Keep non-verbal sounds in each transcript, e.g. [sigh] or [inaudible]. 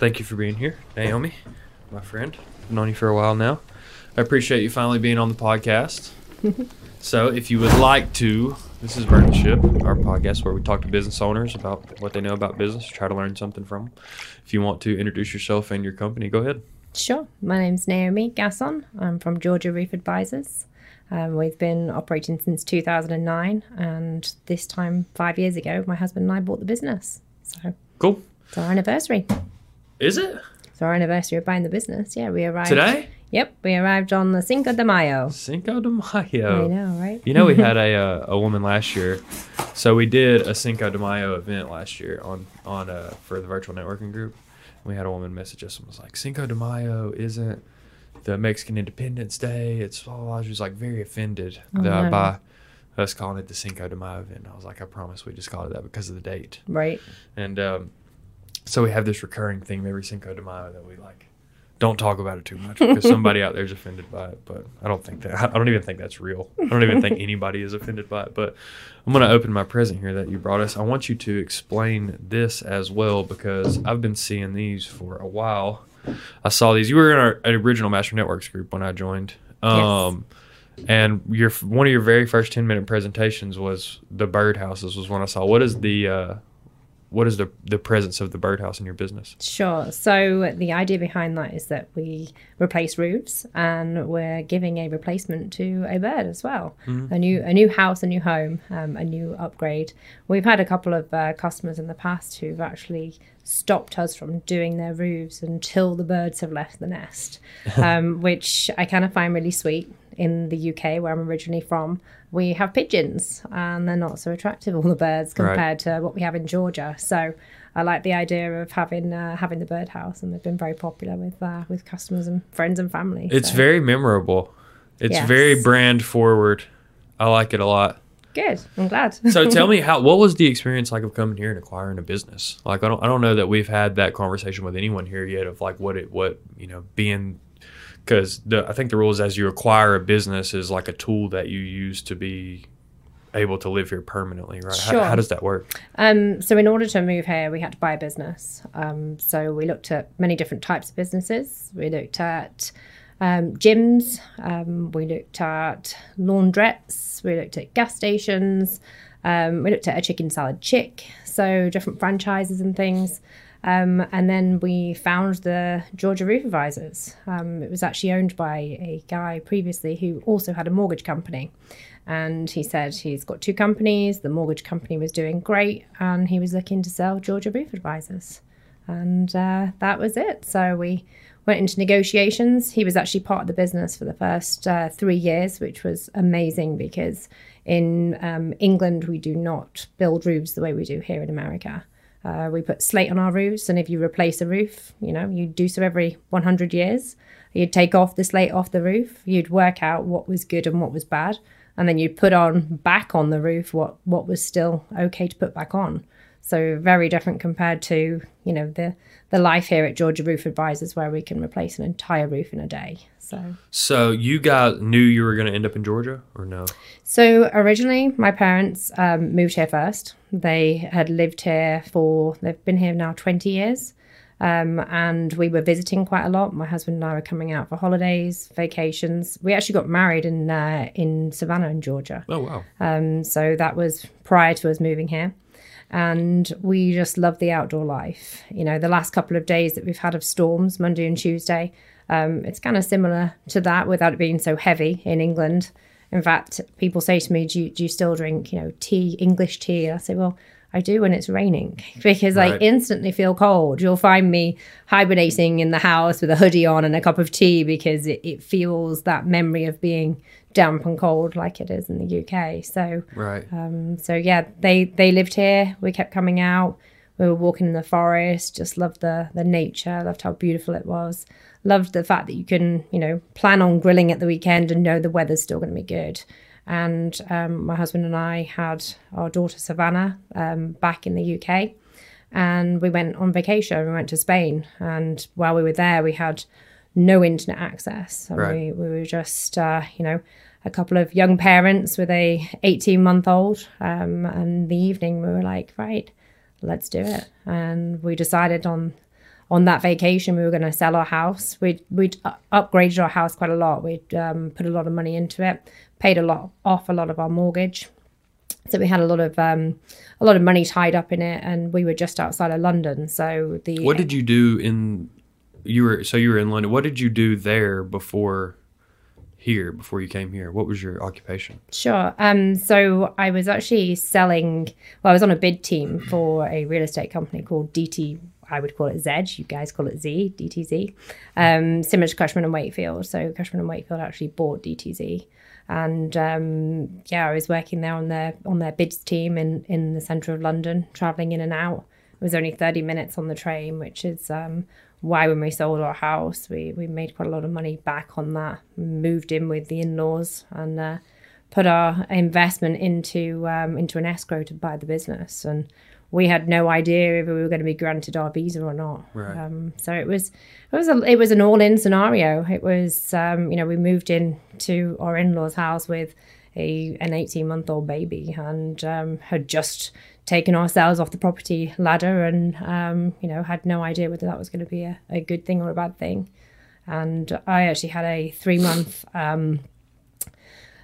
thank you for being here, Naomi, my friend. I've known you for a while now. I appreciate you finally being on the podcast. [laughs] so, if you would like to, this is Partnership, our podcast where we talk to business owners about what they know about business, try to learn something from them. If you want to introduce yourself and your company, go ahead. Sure. My name's Naomi Gasson. I'm from Georgia Roof Advisors. Um, we've been operating since 2009, and this time, five years ago, my husband and I bought the business. So Cool. it's our anniversary. Is it It's our anniversary of buying the business. Yeah, we arrived today? Yep, we arrived on the Cinco de Mayo. Cinco de Mayo. I know, right? You know, we had [laughs] a uh, a woman last year, so we did a Cinco de Mayo event last year on on uh, for the virtual networking group. We had a woman message us and was like, "Cinco de Mayo isn't the Mexican Independence Day. It's blah, blah, blah." She was like very offended Oh, that, no. by us calling it the Cinco de Mayo event. I was like, "I promise, we just called it that because of the date." Right. And um, so we have this recurring theme every Cinco de Mayo that we like don't talk about it too much because somebody out there is offended by it. But I don't think that I don't even think that's real. I don't even think anybody is offended by it. But I'm going to open my present here that you brought us. I want you to explain this as well because I've been seeing these for a while. I saw these. You were in our original Master Networks group when I joined. Um, And your one of your very first ten minute presentations was the birdhouses. Was one I saw. What is the uh, what is the the presence of the birdhouse in your business? Sure. So the idea behind that is that we replace roofs, and we're giving a replacement to a bird as well. A new a new house, a new home, um, a new upgrade. We've had a couple of uh, customers in the past who've actually stopped us from doing their roofs until the birds have left the nest, [laughs] um, which I kind of find really sweet. In the UK, where I'm originally from, we have pigeons, and they're not so attractive. All the birds Right. compared to what we have in Georgia. So I like the idea of having uh, having the birdhouse, and they've been very popular with uh, with customers and friends and family. It's so. very memorable. It's Yes. very brand forward. I like it a lot. good. I'm glad. So [laughs] tell me how what was the experience like of coming here and acquiring a business? Like I don't I don't know that we've had that conversation with anyone here yet of like what it what you know being because I think the rule is as you acquire a business is like a tool that you use to be able to live here permanently, right? How, Sure. how does that work? Um, so in order to move here, we had to buy a business. Um, so we looked at many different types of businesses. We looked at um, gyms. Um, we looked at laundrettes. We looked at gas stations. Um, we looked at a chicken salad chick. So different franchises and things. Um, and then we found the Georgia Roof Advisors. Um, it was actually owned by a guy previously who also had a mortgage company. And he said he's got two companies. The mortgage company was doing great, and he was looking to sell Georgia Roof Advisors. And uh, that was it. So we went into negotiations. He was actually part of the business for the first uh, three years, which was amazing because in um, England, we do not build roofs the way we do here in America. Uh, we put slate on our roofs, and if you replace a roof, you know, you do so every 100 years. You'd take off the slate off the roof, you'd work out what was good and what was bad, and then you'd put on back on the roof what, what was still okay to put back on. So very different compared to, you know, the, the life here at Georgia Roof Advisors where we can replace an entire roof in a day. So So you guys knew you were going to end up in Georgia or no? So originally, my parents um, moved here first. They had lived here for, they've been here now 20 years. Um, and we were visiting quite a lot. My husband and I were coming out for holidays, vacations. We actually got married in uh, in Savannah, in Georgia. Oh wow. Um, so that was prior to us moving here. And we just love the outdoor life. You know, the last couple of days that we've had of storms, Monday and Tuesday, um, it's kind of similar to that without it being so heavy in England. In fact, people say to me, do you, do you still drink, you know, tea, English tea? And I say, well, I do when it's raining [laughs] because I instantly feel cold. You'll find me hibernating in the house with a hoodie on and a cup of tea because it, it feels that memory of being damp and cold like it is in the UK. So, Right. so yeah, they they lived here. We kept coming out. We were walking in the forest. Just loved the the nature. Loved how beautiful it was. Loved the fact that you can you know plan on grilling at the weekend and know the weather's still going to be good. And um, my husband and I had our daughter Savannah um, back in the UK, and we went on vacation. We went to Spain, and while we were there, we had no internet access. And Right. we, we were just, uh, you know, a couple of young parents with a 18 month old. Um, and the evening we were like, right, let's do it. And we decided on on that vacation, we were going to sell our house. We'd we'd upgraded our house quite a lot. We'd um, put a lot of money into it, paid a lot off a lot of our mortgage. So we had a lot of um, a lot of money tied up in it, and we were just outside of London. So the What did you do in you were so you were in London. What did you do there before here before you came here? What was your occupation? Sure. Um, so I was actually selling. Well, I was on a bid team for a real estate company called DT. I would call it Z. You guys call it Z, DTZ. Um, similar to Cushman and Wakefield. So Cushman and Wakefield actually bought DTZ, and um, yeah, I was working there on their on their bids team in in the centre of London, travelling in and out. It was only thirty minutes on the train, which is um, why when we sold our house, we, we made quite a lot of money back on that, moved in with the in-laws and uh, put our investment into um, into an escrow to buy the business. And we had no idea if we were going to be granted our visa or not. Right. Um, so it was it was a, it was an all-in scenario. It was um, you know we moved in to our in-laws' house with a an 18 month old baby and um, had just taken ourselves off the property ladder and um, you know had no idea whether that was going to be a, a good thing or a bad thing. And i actually had a three month um,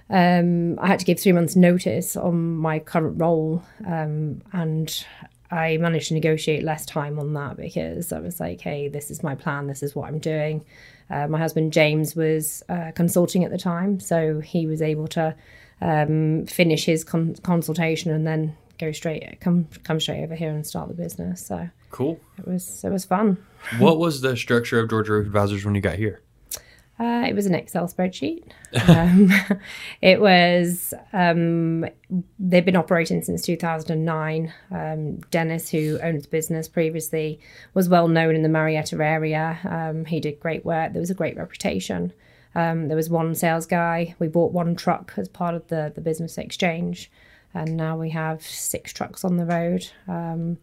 um, i had to give three months notice on my current role um, and i managed to negotiate less time on that because i was like hey this is my plan this is what i'm doing. Uh, my husband james was uh, consulting at the time so he was able to um, finish his con- consultation and then go straight come come straight over here and start the business. So Cool. it was it was fun. [laughs] what was the structure of Georgia Roof Advisors when you got here? Uh, it was an Excel spreadsheet. [laughs] Um, [laughs] it was um, they've been operating since 2009. Um, Dennis, who owned the business previously, was well known in the Marietta area. Um, he did great work. There was a great reputation. Um, there was one sales guy. We bought one truck as part of the the business exchange, and now we have six trucks on the road. Um,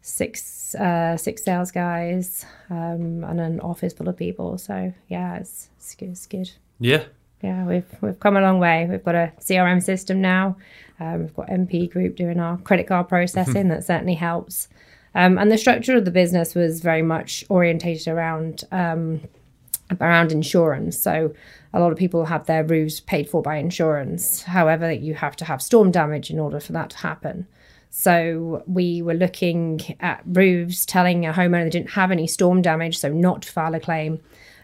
six uh, six sales guys um, and an office full of people. So yeah, it's, it's good. It's good. Yeah. Yeah, we've we've come a long way. We've got a CRM system now. Um, we've got MP Group doing our credit card processing. that certainly helps. Um, and the structure of the business was very much orientated around um, around insurance. So a lot of people have their roofs paid for by insurance. However, you have to have storm damage in order for that to happen. So we were looking at roofs, telling a homeowner they didn't have any storm damage, so not to file a claim.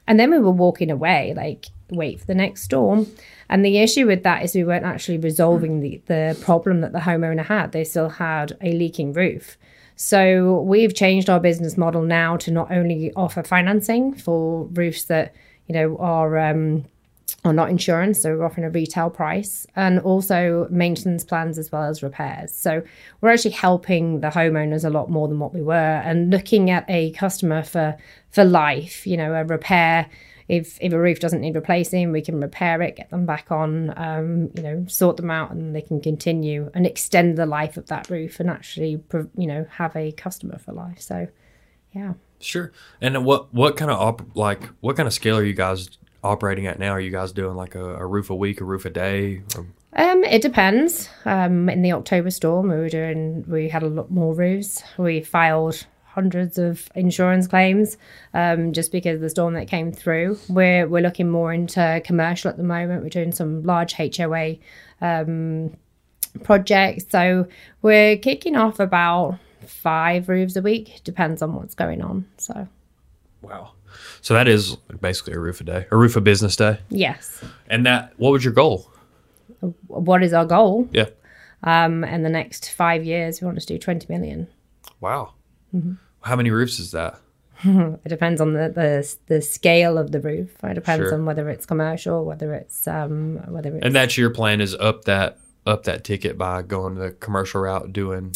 And then we were walking away, like, wait for the next storm. And the issue with that is we weren't actually resolving the, the problem that the homeowner had. They still had a leaking roof. So we've changed our business model now to not only offer financing for roofs that, you know, are um, are not insurance, so we're offering a retail price, and also maintenance plans as well as repairs. So we're actually helping the homeowners a lot more than what we were, and looking at a customer for for life. You know, a repair. If if a roof doesn't need replacing, we can repair it, get them back on. Um, you know, sort them out, and they can continue and extend the life of that roof, and actually, you know, have a customer for life. So, yeah. Sure. And what what kind of op- like what kind of scale are you guys operating at now? Are you guys doing like a, a roof a week, a roof a day? Or, Um, it depends. Um, in the October storm, we were doing. We had a lot more roofs. We filed hundreds of insurance claims um, just because of the storm that came through. We're we're looking more into commercial at the moment. We're doing some large HOA um, projects, so we're kicking off about five roofs a week. Depends on what's going on. So wow. So that is basically a roof a day, a roof a business day. yes, And that what was your goal? what is our goal? Yeah. Um, in the next five years, we want to do twenty million. Wow. How many roofs is that? [laughs] It depends on the, the the scale of the roof. It depends Sure. on whether it's commercial, whether it's um, whether it's And that's your plan is up that up that ticket by going the commercial route, doing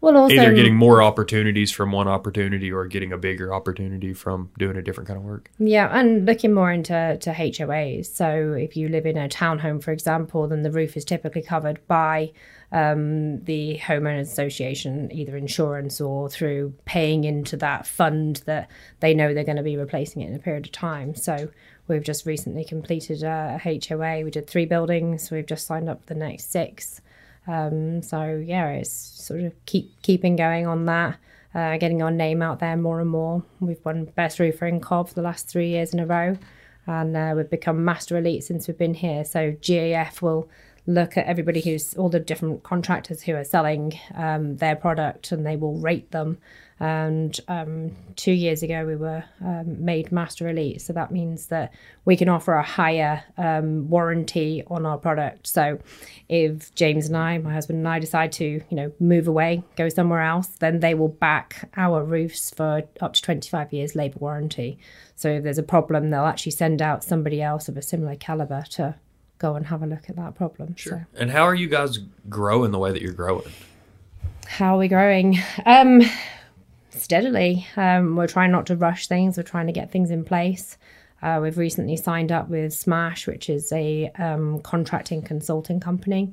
well also either getting more opportunities from one opportunity or getting a bigger opportunity from doing a different kind of work. yeah, and looking more into to HOAs. So if you live in a townhome, for example, then the roof is typically covered by um, the homeowners association, either insurance or through paying into that fund that they know they're going to be replacing it in a period of time. So we've just recently completed a, a HOA. We did three buildings. We've just signed up for the next six. Um, so yeah, it's sort of keep keeping going on that. uh, getting our name out there more and more. We've won Best Roofer in Cobb for the last three years in a row, and uh, we've become Master Elite since we've been here. So GAF will look at everybody who's all the different contractors who are selling um, their product and they will rate them and um, two years ago, we were um, made Master Elite. So that means that we can offer a higher um, warranty on our product. So if James and I, my husband and I, decide to, you know, move away, go somewhere else, then they will back our roofs for up to 25 years labour warranty. So if there's a problem, they'll actually send out somebody else of a similar caliber to go and have a look at that problem. Sure. So. And how are you guys growing the way that you're growing? How are we growing? Um, steadily. Um, we're trying not to rush things. We're trying to get things in place. Uh, we've recently signed up with Smash, which is a um, contracting consulting company,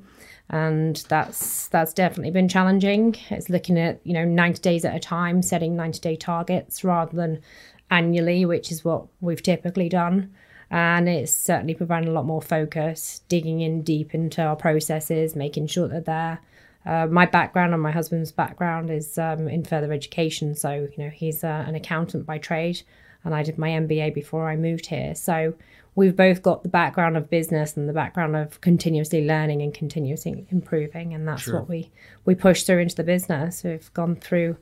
and that's that's definitely been challenging. It's looking at you know 90 days at a time, setting 90 day targets rather than annually, which is what we've typically done. And it's certainly providing a lot more focus, digging in deep into our processes, making sure that they're uh, my background and my husband's background is um, in further education. So, you know, he's uh, an accountant by trade, and I did my MBA before I moved here. So, we've both got the background of business and the background of continuously learning and continuously improving, and that's sure. what we we push through into the business. We've gone through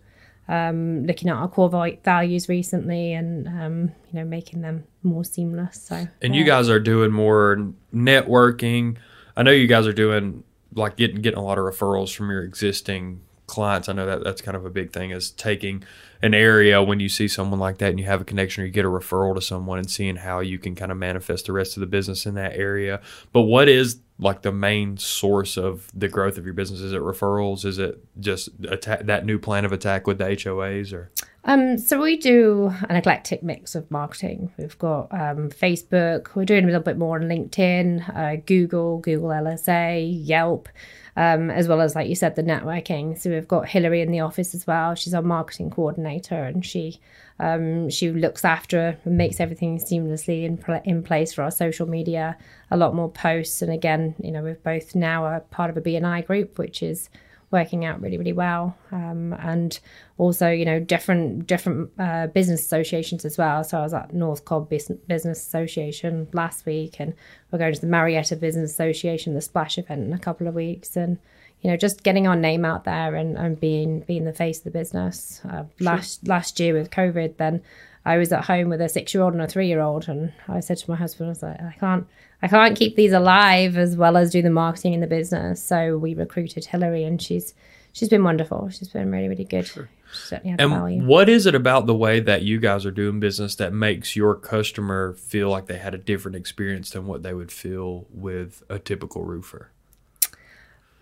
um, looking at our core values recently and um, you know making them more seamless. So, and you guys are doing more networking. I know you guys are doing like getting getting a lot of referrals from your existing clients. I know that that's kind of a big thing is taking an area when you see someone like that and you have a connection or you get a referral to someone and seeing how you can kind of manifest the rest of the business in that area. But what is like the main source of the growth of your business? Is it referrals? Is it just attack, that new plan of attack with the HOAs or? Um, so we do an eclectic mix of marketing. We've got um, Facebook. We're doing a little bit more on LinkedIn, uh, Google, Google LSA, Yelp um, as well as, like you said, the networking. So we've got Hillary in the office as well. She's our marketing coordinator, and she um, she looks after and makes everything seamlessly in in place for our social media. A lot more posts, and again, you know, we're both now a part of a BNI group, which is working out really really well um, and also you know different different uh, business associations as well so i was at north cobb business association last week and we're going to the marietta business association the splash event in a couple of weeks and you know just getting our name out there and, and being being the face of the business uh, sure. last last year with covid then i was at home with a six year old and a three year old and i said to my husband i was like i can't I can't keep these alive as well as do the marketing in the business. So we recruited Hillary, and she's she's been wonderful. She's been really really good. Sure. and value. what is it about the way that you guys are doing business that makes your customer feel like they had a different experience than what they would feel with a typical roofer?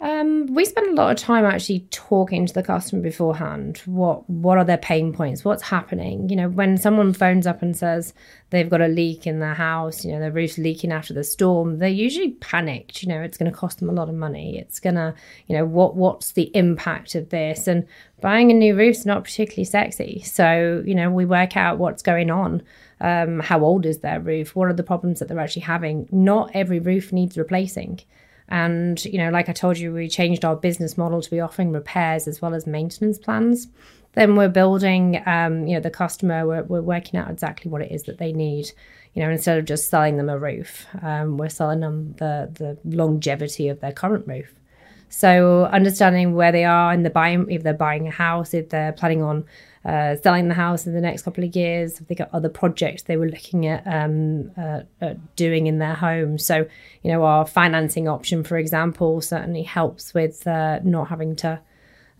Um, we spend a lot of time actually talking to the customer beforehand. What what are their pain points? What's happening? You know, when someone phones up and says they've got a leak in their house, you know, their roof's leaking after the storm, they're usually panicked. You know, it's going to cost them a lot of money. It's gonna, you know, what what's the impact of this? And buying a new roof's not particularly sexy. So you know, we work out what's going on. Um, how old is their roof? What are the problems that they're actually having? Not every roof needs replacing. And, you know, like I told you, we changed our business model to be offering repairs as well as maintenance plans. Then we're building, um, you know, the customer, we're, we're working out exactly what it is that they need. You know, instead of just selling them a roof, um, we're selling them the, the longevity of their current roof. So understanding where they are in the buying, if they're buying a house, if they're planning on uh, selling the house in the next couple of years, if they got other projects they were looking at, um, uh, at doing in their home. So, you know, our financing option, for example, certainly helps with uh, not having to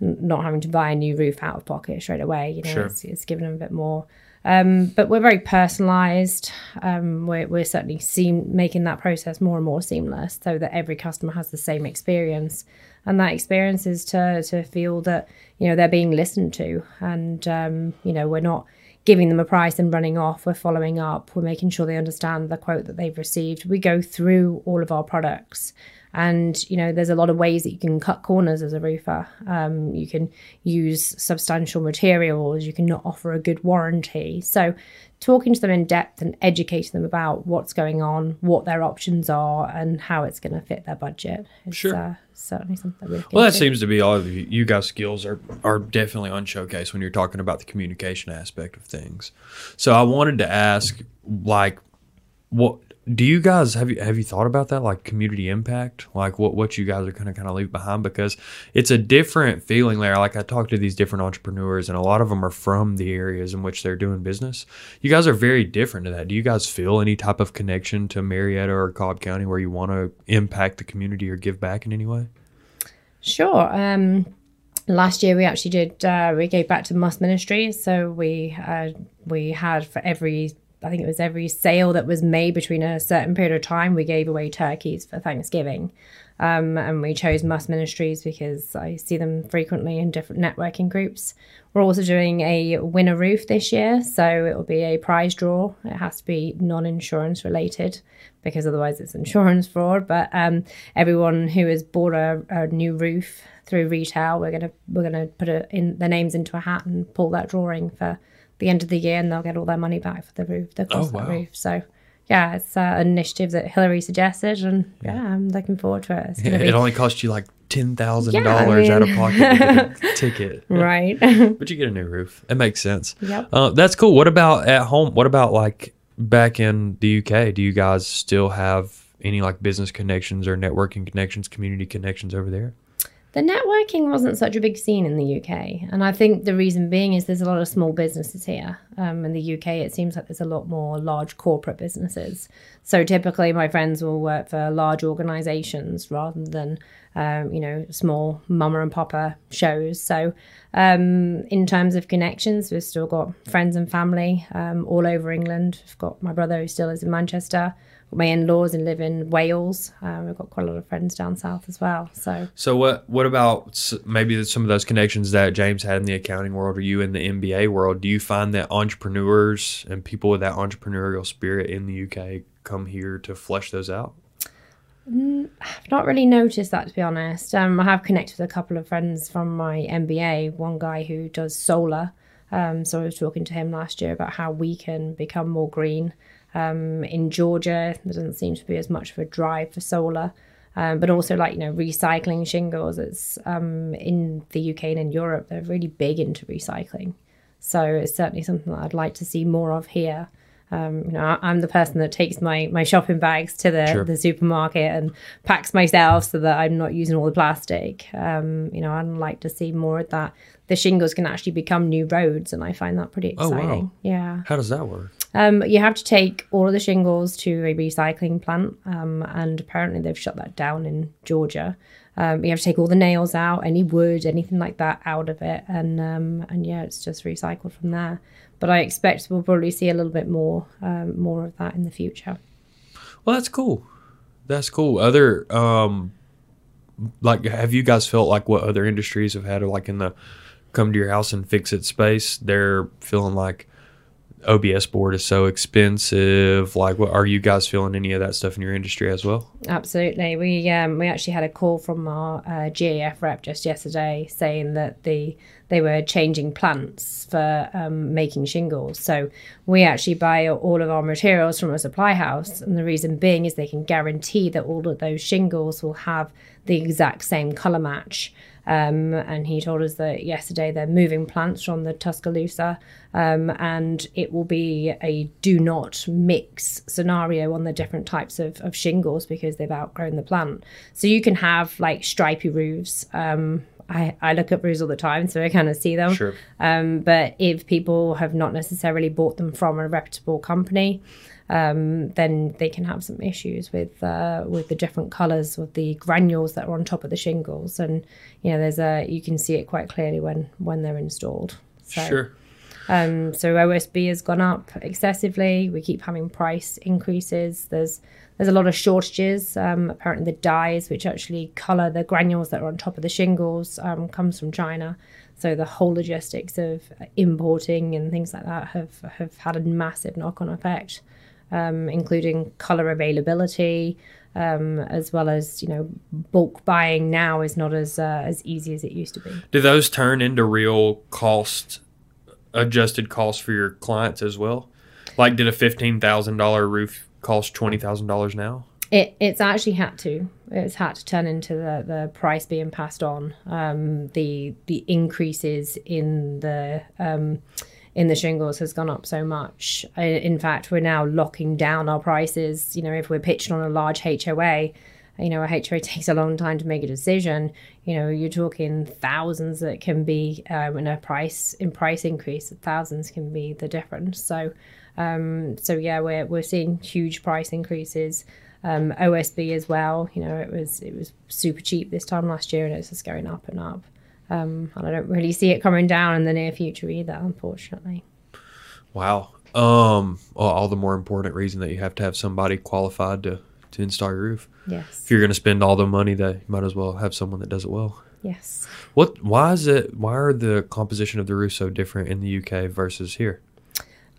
not having to buy a new roof out of pocket straight away. You know, sure. it's, it's given them a bit more. Um, but we're very personalised. Um, we're, we're, certainly seem, making that process more and more seamless, so that every customer has the same experience. And that experience is to to feel that you know they're being listened to. And um, you know we're not giving them a price and running off. We're following up. We're making sure they understand the quote that they've received. We go through all of our products And you know, there's a lot of ways that you can cut corners as a roofer. Um, you can use substantial materials. You can not offer a good warranty. So, talking to them in depth and educating them about what's going on, what their options are, and how it's going to fit their budget is Sure. uh, certainly something that Well, that into. seems to be all of you, you guys' skills are are definitely on showcase when you're talking about the communication aspect of things. So I wanted to ask, like, what do you guys have you have you thought about that, like community impact, like what what you guys are going to kind of leave behind because it's a different feeling there. Like I talked to these different entrepreneurs, and a lot of them are from the areas in which they're doing business. You guys are very different to that. Do you guys feel any type of connection to Marietta or Cobb County where you want to impact the community or give back in any way? Sure. Um, last year we actually did. Uh, we gave back to Must Ministries, so we uh, we had for every. I think it was every sale that was made between a certain period of time, we gave away turkeys for Thanksgiving. Um, and we chose Must Ministries because I see them frequently in different networking groups. We're also doing a winner roof this year, so it will be a prize draw. It has to be non-insurance related because otherwise it's insurance fraud. But um, everyone who has bought a, a new roof through retail, we're gonna we're gonna put it in their names into a hat and pull that drawing for the end of the year, and they'll get all their money back for the roof, the cost Oh, of that wow. roof. So. Yeah, it's uh, an initiative that Hillary suggested, and yeah, I'm looking forward to it. Gonna It only costs you like ten thousand Yeah, dollars I out of pocket to [laughs] ticket, right. [laughs] but you get a new roof. It makes sense. Yep. Uh, that's cool. What about at home? What about like back in the UK? Do you guys still have any like business connections or networking connections, community connections over there? The networking wasn't such a big scene in the UK, and I think the reason being is there's a lot of small businesses here. Um, in the UK, it seems like there's a lot more large corporate businesses. So typically, my friends will work for large organisations rather than, um, you know, small mama and papa shows. So, um, in terms of connections, we've still got friends and family um, all over England. I've got my brother who still is in Manchester. My in-laws and live in Wales. Um, we've got quite a lot of friends down south as well. So. So what? What about maybe some of those connections that James had in the accounting world or you in the MBA world? Do you find that entrepreneurs and people with that entrepreneurial spirit in the UK come here to flesh those out? I've not really noticed that to be honest. Um, I have connected with a couple of friends from my MBA. One guy who does solar. Um, so I was talking to him last year about how we can become more green. Um, in Georgia, there doesn't seem to be as much of a drive for solar. Um, but also like you know recycling shingles. It's um, in the UK and in Europe they're really big into recycling. So it's certainly something that I'd like to see more of here. Um, you know, I'm the person that takes my, my shopping bags to the, Sure. the supermarket and packs myself so that I'm not using all the plastic. Um, you know, I'd like to see more of that. The shingles can actually become new roads, and I find that pretty Oh, wow. exciting. Yeah. How does that work? Um, you have to take all of the shingles to a recycling plant, um, and apparently they've shut that down in Georgia. Um, you have to take all the nails out, any wood, anything like that out of it, and um, and yeah, it's just recycled from there. But I expect we'll probably see a little bit more um, more of that in the future. Well, that's cool. That's cool. Other um like have you guys felt like what other industries have had like in the come to your house and fix it space, they're feeling like OSB board is so expensive. Like what are you guys feeling any of that stuff in your industry as well? Absolutely. We um, we actually had a call from our uh, GAF rep just yesterday saying that the they were changing plants for um, making shingles. So we actually buy all of our materials from a supply house, and the reason being is they can guarantee that all of those shingles will have the exact same color match. Um, and he told us that yesterday they're moving plants from the Tuscaloosa, um, and it will be a do not mix scenario on the different types of, of shingles because they've outgrown the plant. So you can have like stripy roofs. Um, I, I look at roofs all the time, so I kind of see them. Sure. Um, but if people have not necessarily bought them from a reputable company, um, then they can have some issues with uh, with the different colours of the granules that are on top of the shingles, and you know, there's a you can see it quite clearly when when they're installed. So, Sure. um, so OSB has gone up excessively. We keep having price increases. There's there's a lot of shortages. Um, apparently, the dyes which actually colour the granules that are on top of the shingles um, comes from China. So the whole logistics of importing and things like that have have had a massive knock on effect. Um, including color availability, um, as well as you know bulk buying now is not as uh, as easy as it used to be. Do those turn into real cost adjusted costs for your clients as well? Like, did a fifteen thousand dollar roof cost twenty thousand dollars now? It it's actually had to. It's had to turn into the, the price being passed on. Um, the the increases in the um, in the shingles has gone up so much. In fact, we're now locking down our prices. You know, if we're pitching on a large HOA, you know, a HOA [laughs] takes a long time to make a decision. You know, you're talking thousands that can be um, in a price in price increase. Thousands can be the difference. So, um, so yeah, we're we're seeing huge price increases. Um, OSB as well. You know, it was it was super cheap this time last year, and it's just going up and up. Um, and I don't really see it coming down in the near future either, unfortunately. Wow. Um, all the more important reason that you have to have somebody qualified to to install your roof. Yes. If you're going to spend all the money, that you might as well have someone that does it well. Yes. What? Why is it? Why are the composition of the roof so different in the UK versus here?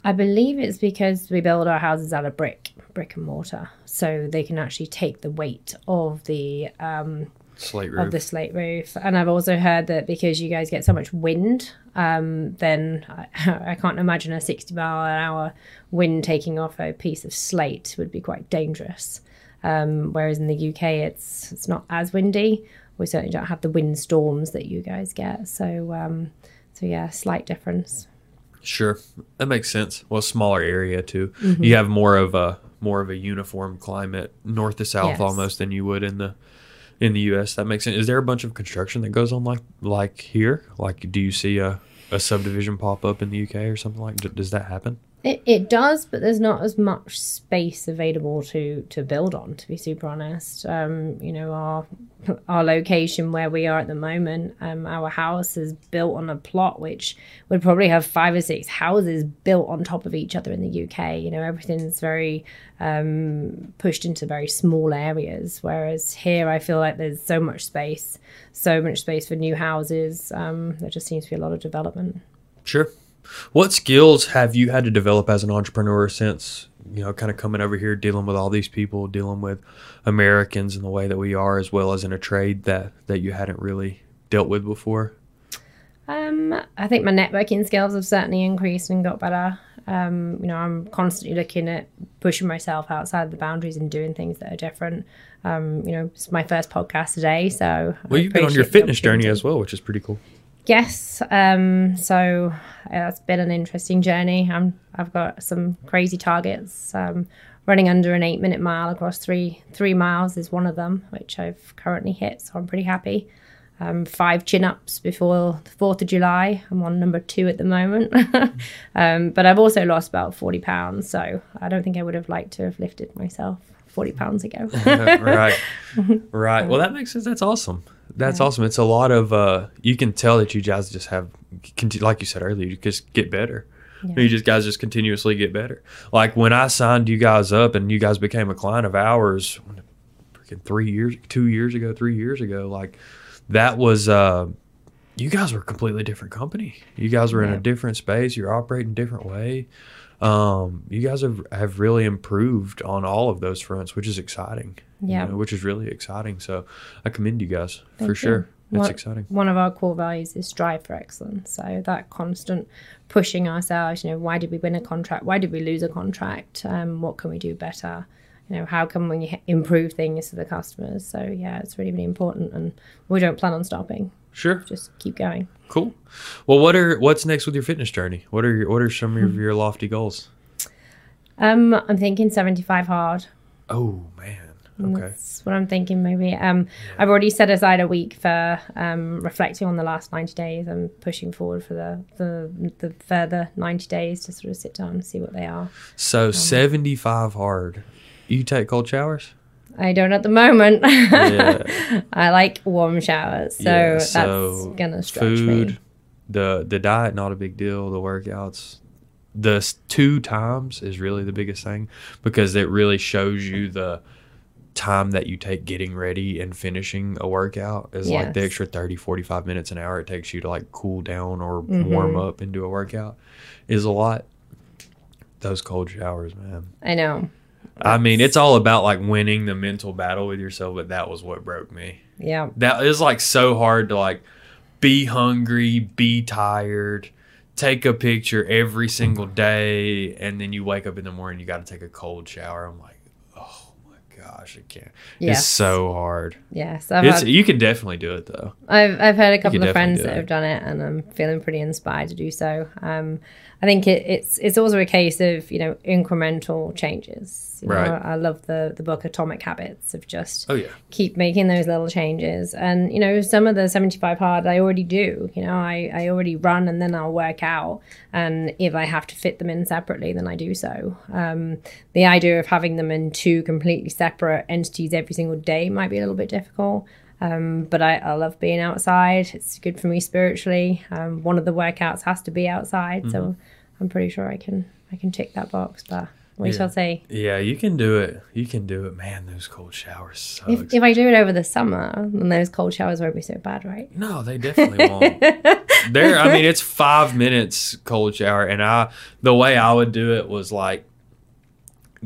I believe it's because we build our houses out of brick, brick and mortar, so they can actually take the weight of the um, Slate of the slate roof. And I've also heard that because you guys get so much wind, um, then I, [laughs] I can't imagine a 60 mile an hour wind taking off a piece of slate would be quite dangerous. Um, whereas in the UK, it's it's not as windy. We certainly don't have the wind storms that you guys get. So um, so yeah, slight difference. Sure, that makes sense. Well, smaller area too. Mm-hmm. You have more of a more of a uniform climate, north to south, Yes. almost than you would in the in the U.S. That makes sense. Is there a bunch of construction that goes on like like here? Like, do you see a a subdivision pop up in the UK or something like? Does that happen? It, it does, but there's not as much space available to to build on. To be super honest, um, you know our our location where we are at the moment, um, our house is built on a plot which would probably have five or six houses built on top of each other in the UK. You know everything's very um, pushed into very small areas, whereas here I feel like there's so much space, so much space for new houses. Um, there just seems to be a lot of development. Sure. What skills have you had to develop as an entrepreneur since you know, kind of coming over here, dealing with all these people, dealing with Americans in the way that we are, as well as in a trade that that you hadn't really dealt with before? Um, I think my networking skills have certainly increased and got better. Um, you know, I'm constantly looking at pushing myself outside the boundaries and doing things that are different. Um, you know, it's my first podcast today, so I Well, you've been on your fitness journey as well, which is pretty cool. Yes. Um, so uh, it's been an interesting journey. I'm, I've got some crazy targets. Um, running under an eight minute mile across three three miles is one of them, which I've currently hit. So I'm pretty happy. Um, five chin ups before the Fourth of July. I'm on number two at the moment. [laughs] um, but I've also lost about forty pounds. So I don't think I would have liked to have lifted myself forty pounds ago. [laughs] right. [laughs] Right. Well, that makes sense. That's awesome. That's awesome. It's a lot of, uh, you can tell that you guys just have, like you said earlier, you just get better. You just guys just continuously get better. Like when I signed you guys up and you guys became a client of ours, freaking three years, two years ago, three years ago, like that was, uh, you guys were a completely different company. You guys were in a different space. You're operating a different way. Um, you guys have, have really improved on all of those fronts, which is exciting. you Yeah. know, which is really exciting. So I commend you guys for you. sure. It's What- exciting. one of our core values is strive for excellence. So that constant pushing ourselves, you know, why did we win a contract? Why did we lose a contract? Um, what can we do better? You know, how can we improve things for the customers? So yeah, it's really, really important, and we don't plan on stopping. Sure. Just keep going. Cool. Well, what are what's next with your fitness journey? What are your what are some Hmm. of your lofty goals? Um, I'm thinking 75 hard. Oh man. Okay. That's what I'm thinking. Maybe. Um, I've already set aside a week for um, reflecting on the last 90 days. I'm pushing forward for the, the the further 90 days to sort of sit down and see what they are. So seventy five hard. You take cold showers? I don't at the moment. Yeah. [laughs] I like warm showers, so Yeah, that's gonna stretch Food, me. the the diet not a big deal. The workouts, the two times is really the biggest thing because it really shows you the time that you take getting ready and finishing a workout is like the extra 30 45 minutes an hour it takes you to like cool down or Mm-hmm. warm up and do a workout is a lot those cold showers, man. I know. I mean, it's all about like winning the mental battle with yourself, but that was what broke me. Yeah. That is like so hard to like be hungry, be tired, take a picture every single mm-hmm. day, and then you wake up in the morning, you got to take a cold shower. I'm like, gosh, I can't. Yes. It's so hard. Yes. I've, It's, had, you can definitely do it though. I've, I've heard a couple of friends that have done it, and I'm feeling pretty inspired to do so. Um, I think it, it's it's also a case of you know incremental changes. You know, Right. I love the the book Atomic Habits of just Oh yeah. keep making those little changes. And, you know, some of the 75 hard I already do. You know, I, I already run and then I'll work out. And if I have to fit them in separately, then I do so. Um, the idea of having them in two completely separate entities every single day might be a little bit difficult. Um, but I, I love being outside. It's good for me spiritually. Um, one of the workouts has to be outside. So I'm pretty sure I can I can tick that box. But we Yeah. shall see. Yeah, you can do it. You can do it. Man, those cold showers. If, if I do it over the summer, then those cold showers won't be so bad, right? No, they definitely won't. there, I mean, it's five minutes cold shower, and I the way I would do it was like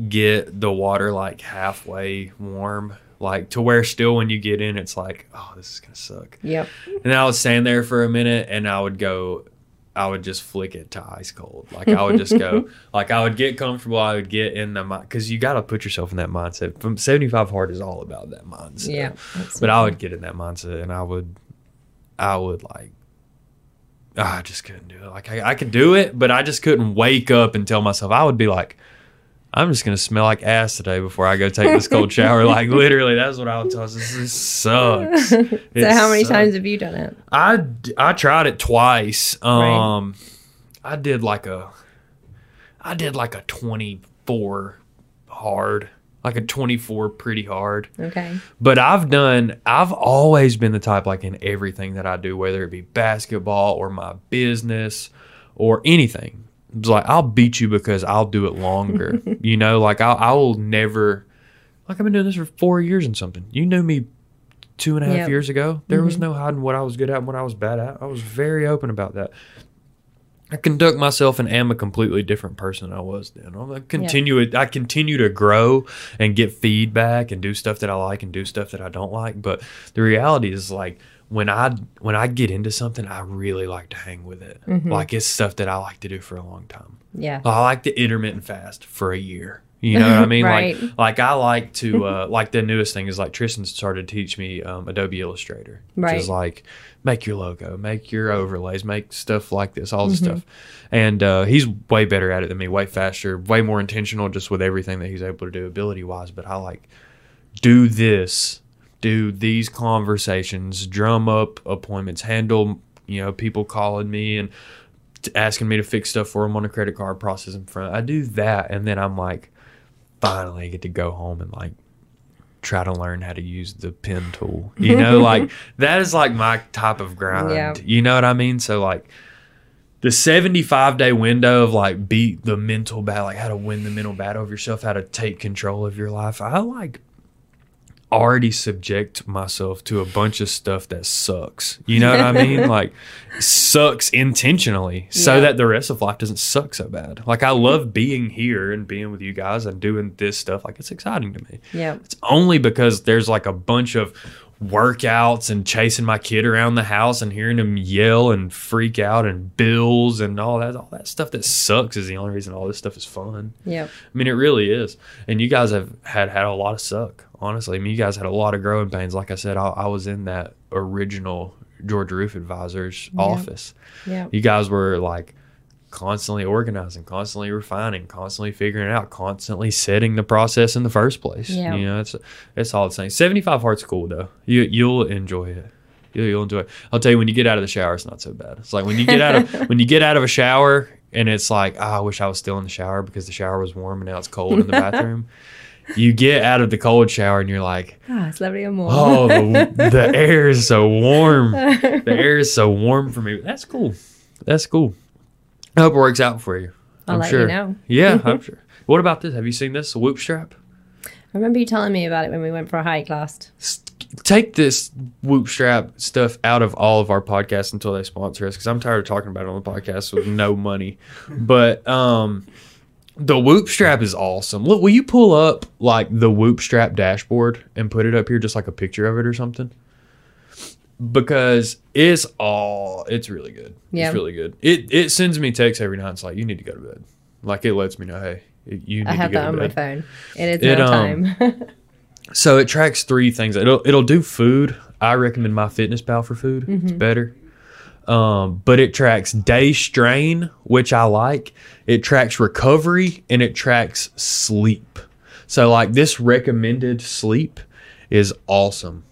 get the water like halfway warm, like to where still when you get in, it's like, oh, this is gonna suck. Yep. And I would stand there for a minute, and I would go. I would just flick it to ice cold. Like I would just go, [laughs] like I would get comfortable. I would get in the mind because you got to put yourself in that mindset. From seventy five hard is all about that mindset. Yeah. But I would get in that mindset and I would, I would like, ah, I just couldn't do it. Like I, I could do it, but I just couldn't wake up and tell myself, I would be like, I'm just going to smell like ass today before I go take this cold shower. [laughs] Like literally, that's what I would tell. This, this sucks. [laughs] So It how many sucks. times have you done it? I I tried it twice. Um, I did like a, I did like a 24 hard, like a 24 pretty hard. Okay. But I've done, I've always been the type like in everything that I do, whether it be basketball or my business or anything. It's like I'll beat you because I'll do it longer. [laughs] you know, like I'll, I will never, like I've been doing this for four years and something. You knew me two and a half Yep. years ago. There was mm-hmm. no hiding what I was good at and what I was bad at. I was very open about that. I conduct myself and am a completely different person than I was then. I continue it. I continue to grow and get feedback and do stuff that I like and do stuff that I don't like. But the reality is like when I when I get into something, I really like to hang with it. Like it's stuff that I like to do for a long time. Yeah. I like the intermittent fast for a year. You know what I mean? [laughs] Right. Like, like I like to, [laughs] uh, like the newest thing is like Tristan started to teach me um, Adobe Illustrator, which Right. is like make your logo, make your overlays, make stuff like this, all this Mm-hmm. stuff. And uh, he's way better at it than me, way faster, way more intentional, just with everything that he's able to do ability wise. But I like do this, do these conversations, drum up appointments, handle you know people calling me and t- asking me to fix stuff for them on a credit card process in front. I do that, and then I'm like, finally I get to go home and like try to learn how to use the pen tool. You know, [laughs] like that is like my type of grind. You know what I mean? So like the 75 day window of like beat the mental battle, like how to win the mental battle of yourself, how to take control of your life. I like already subject myself to a bunch of stuff that sucks. You know what I mean? [laughs] Like sucks intentionally so Yeah. that the rest of life doesn't suck so bad. Like I love being here and being with you guys and doing this stuff. Like it's exciting to me. Yeah. It's only because there's like a bunch of workouts and chasing my kid around the house and hearing him yell and freak out and bills and all that all that stuff that sucks is the only reason all this stuff is fun. Yeah. I mean, it really is. And you guys have had had a lot of suck, honestly. I mean, you guys had a lot of growing pains. Like I said, I, I was in that original Georgia Roof Advisors office. Yeah. You guys were like constantly organizing, constantly refining, constantly figuring it out, constantly setting the process in the first place. Yeah. You know, it's it's all the same. Seventy five hard's cool though. You you'll enjoy it. You'll, you'll enjoy it. I'll tell you when you get out of the shower, it's not so bad. It's like when you get out of [laughs] when you get out of a shower and it's like, ah, I wish I was still in the shower because the shower was warm and now it's cold in the [laughs] bathroom. You get out of the cold shower and you're like, Ah, it's lovely and warm. oh, the, [laughs] the air is so warm. The [laughs] air is so warm for me. That's cool. That's cool. I hope it works out for you. I'll I'm let you sure. know. Yeah, I'm [laughs] sure. What about this? Have you seen this? Whoop strap? I remember you telling me about it when we went for a hike last. Take this whoop strap stuff out of all of our podcasts until they sponsor us because I'm tired of talking about it on the podcast with no money. But um, The Whoop strap is awesome. Look, will you pull up like the Whoop strap dashboard and put it up here, just like a picture of it or something? Because it's all it's really good. Yeah. It's really good. It it sends me texts every night. It's like you need to go to bed. Like it lets me know, hey, you need I have to go that to on my phone. It is It, now um, time. [laughs] So it tracks three things. It'll it'll do food. I recommend MyFitnessPal for food. It's better. Um, but it tracks day strain, which I like. It tracks recovery and it tracks sleep. So like this recommended sleep is awesome.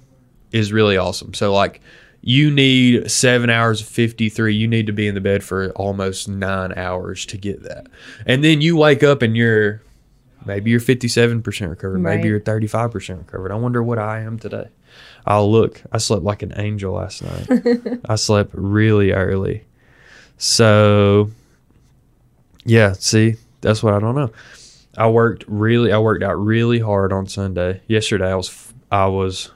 Is really awesome. So like you need seven hours of 53 you need to be in the bed for almost nine hours to get that and then you wake up and you're maybe you're 57% recovered Right. maybe you're 35% recovered i wonder what i am today i'll look i slept like an angel last night. [laughs] I slept really early. So yeah see that's what i don't know. I worked really i worked out really hard on sunday. Yesterday i was i was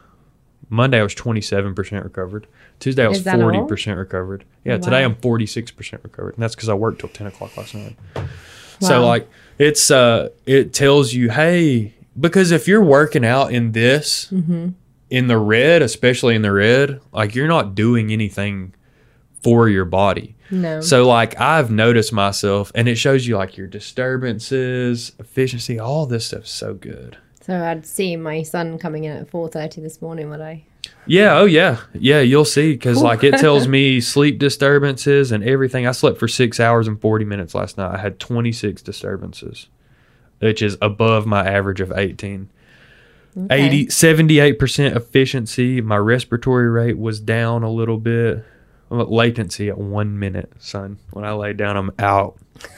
monday i was 27% recovered. Tuesday i was Is that all? 40% recovered. Yeah today i'm 46% recovered and that's because i worked till 10 o'clock last night. So like it's uh it tells you, hey, because if you're working out in this Mm-hmm. In the red, especially in the red, like you're not doing anything for your body. no. So like I've noticed myself and it shows you like your disturbances, efficiency, all this stuff's so good. So I'd see my son coming in at four thirty this morning, would I? Yeah, oh yeah. Yeah, you'll see cuz like it tells [laughs] me sleep disturbances and everything. I slept for 6 hours and 40 minutes last night. I had 26 disturbances, which is above my average of 18. Okay. 80 78% efficiency. My respiratory rate was down a little bit. Latency at 1 minute, son. When I lay down, I'm out. [laughs]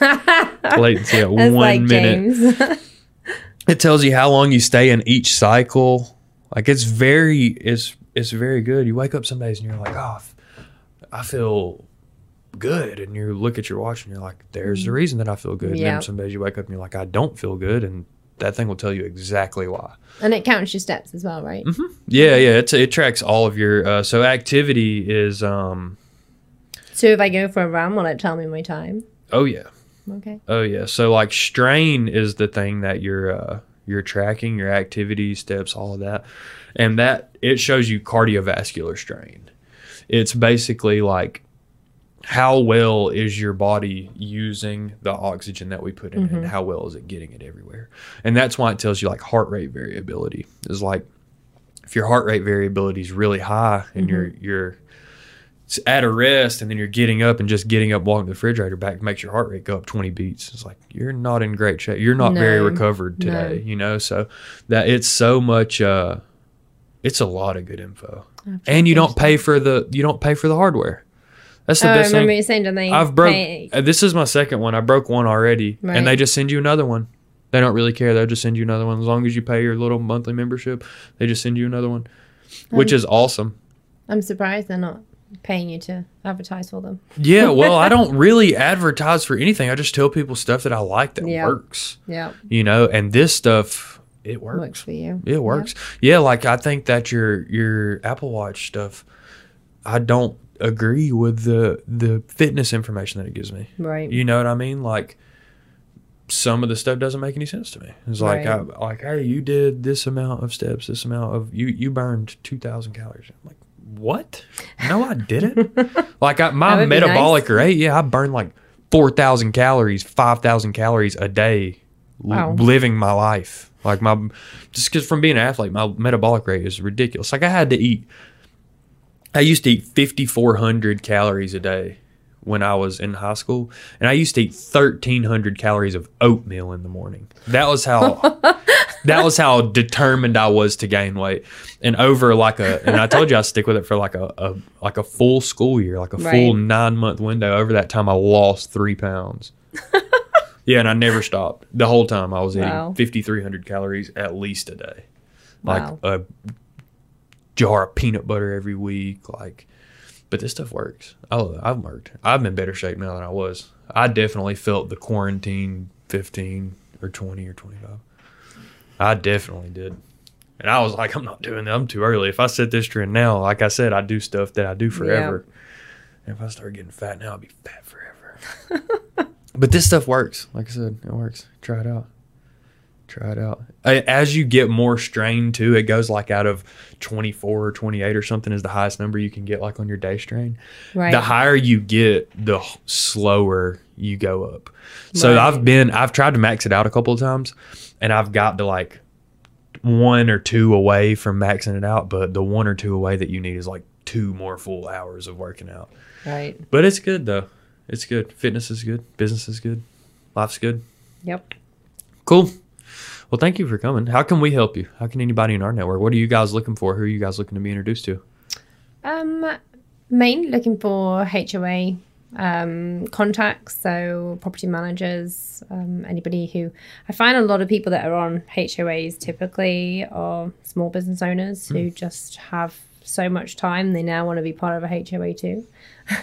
Latency at 1 like minute it tells you how long you stay in each cycle. Like it's very it's it's very good. You wake up some days and you're like, oh, I feel good, and you look at your watch and you're like, there's the mm. reason that I feel good. And Yeah. then some days you wake up and you're like, I don't feel good, and that thing will tell you exactly why. and it counts your steps as well, right? Yeah, yeah, it's it tracks all of your uh, so activity is um So if I go for a run, will it tell me my time? oh yeah Okay. Oh yeah. So like strain is the thing that you're uh you're tracking, your activity, steps, all of that. And that it shows you cardiovascular strain. It's basically like how well is your body using the oxygen that we put in and how well is it getting it everywhere. And that's why it tells you like heart rate variability. Is like if your heart rate variability is really high and you're you're s- at a rest and then you're getting up and just getting up walking to the refrigerator back makes your heart rate go up 20 beats. It's like you're not in great shape. You're not very recovered today No. you know? So that it's so much uh it's a lot of good info. And you don't pay for the you don't pay for the hardware that's the Oh, I best remember thing you saying i've broke uh, this is my second one i broke one already Right. and they just send you another one they don't really care they'll just send you another one as long as you pay your little monthly membership they just send you another one which is awesome I'm surprised they're not paying you to advertise for them. Yeah, [laughs] well, I don't really advertise for anything. I just tell people stuff that I like that Yeah. works. Yeah, You know, and this stuff it works. works for you. It works. Yeah. like I think that your your Apple Watch stuff I don't agree with the the fitness information that it gives me. Right. You know what I mean? Like some of the stuff doesn't make any sense to me. It's like I, like hey, you did this amount of steps, this amount of you you burned 2000 calories. I'm like, "What? No, I didn't." [laughs] like I, my metabolic nice. rate, yeah, I burned like 4000 calories, 5000 calories a day li- Wow. living my life. Like my just cuz from being an athlete, my metabolic rate is ridiculous. Like I had to eat I used to eat 5400 calories a day when I was in high school, and I used to eat 1300 calories of oatmeal in the morning. That was how [laughs] that was how determined I was to gain weight. And over like a and I told you I stick with it for like a, a like a full school year, like a full 9 month window. Over that time I lost 3 pounds. [laughs] yeah, and I never stopped. The whole time I was eating 5300 calories at least a day. Like Wow. a jar of peanut butter every week. Like, but this stuff works. Oh, I've worked. I'm in better shape now than I was. I definitely felt the quarantine 15 or 20 or 25. I definitely did. And I was like, I'm not doing that. I'm too early. If I set this trend now, like I said, I do stuff that I do forever. And if I start getting fat now, I'll be fat forever. [laughs] but this stuff works. Like I said, it works. Try it out. Try it out. As you get more strain too, it goes like out of 24 or 28 or something is the highest number you can get like on your day strain. Right. The higher you get, the slower you go up. So Right. I've been I've tried to max it out a couple of times and I've got to like one or two away from maxing it out, but the one or two away that you need is like two more full hours of working out. Right. But it's good though. It's good. Fitness is good. Business is good. Life's good. Yep. Cool. Well, thank you for coming. How can we help you? How can anybody in our network? What are you guys looking for? Who are you guys looking to be introduced to? Um, mainly looking for HOA um, contacts, so property managers, um, anybody who I find a lot of people that are on HOAs typically are small business owners who just have so much time they now want to be part of a HOA too.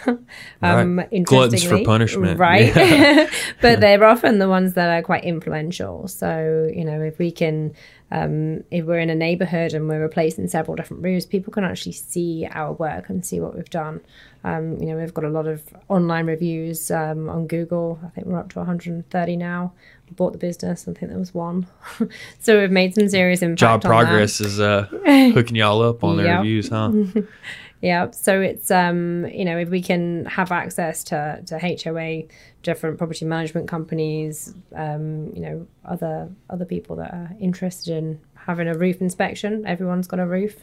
[laughs] um, Right. Gluttons for punishment. [laughs] right? Yeah. [laughs] but they're often the ones that are quite influential. So you know, if we can, um, if we're in a neighborhood and we're replacing several different roofs, people can actually see our work and see what we've done. Um, you know, we've got a lot of online reviews um, on Google. I think we're up to 130 now. We bought the business. I think there was one. [laughs] so we've made some serious impact. Job on that. progress is uh, [laughs] hooking y'all up on their Yep. reviews, huh? [laughs] Yeah, so it's um, you know, if we can have access to to HOA, different property management companies, um, you know, other other people that are interested in having a roof inspection. Everyone's got a roof.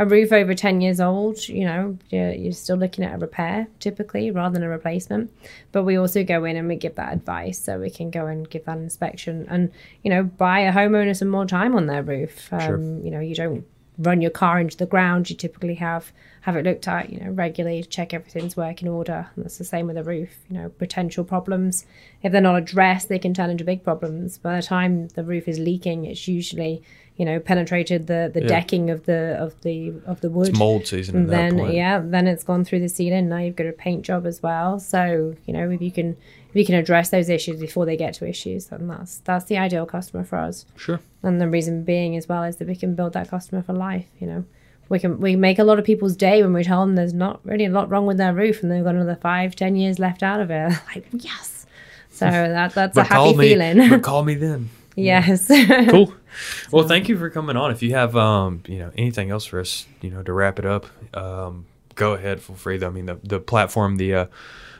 A roof over ten years old, you know, you're, you're still looking at a repair typically rather than a replacement. But we also go in and we give that advice, so we can go and give that inspection and you know buy a homeowner some more time on their roof. Um, Sure. You know, you don't run your car into the ground. You typically have have it looked at, you know, regularly, check everything's working order. And that's the same with a roof. You know, potential problems. If they're not addressed, they can turn into big problems. By the time the roof is leaking, it's usually, you know, penetrated the, the Yeah. decking of the of the of the wood. It's mold season at And that then point. yeah, then it's gone through the ceiling. Now you've got a paint job as well. So you know if you can if you can address those issues before they get to issues, then that's that's the ideal customer for us. Sure. And the reason being as well is that we can build that customer for life. You know, we can we make a lot of people's day when we tell them there's not really a lot wrong with their roof and they've got another five ten years left out of it. [laughs] like yes. So that that's a But call happy me. feeling. but [laughs] call me then. yes. cool. [laughs] Well, thank you for coming on. If you have, um, you know, anything else for us, you know, to wrap it up, um, go ahead. Feel free. Though. I mean, the the platform, the uh,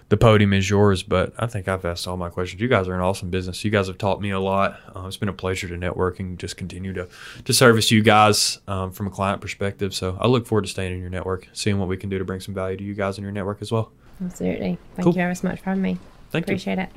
the podium is yours. But I think I've asked all my questions. You guys are an awesome business. You guys have taught me a lot. Uh, it's been a pleasure to network and just continue to to service you guys um, from a client perspective. So I look forward to staying in your network, seeing what we can do to bring some value to you guys in your network as well. Absolutely. Thank Cool. you ever so much for having me. Thank you. Appreciate it.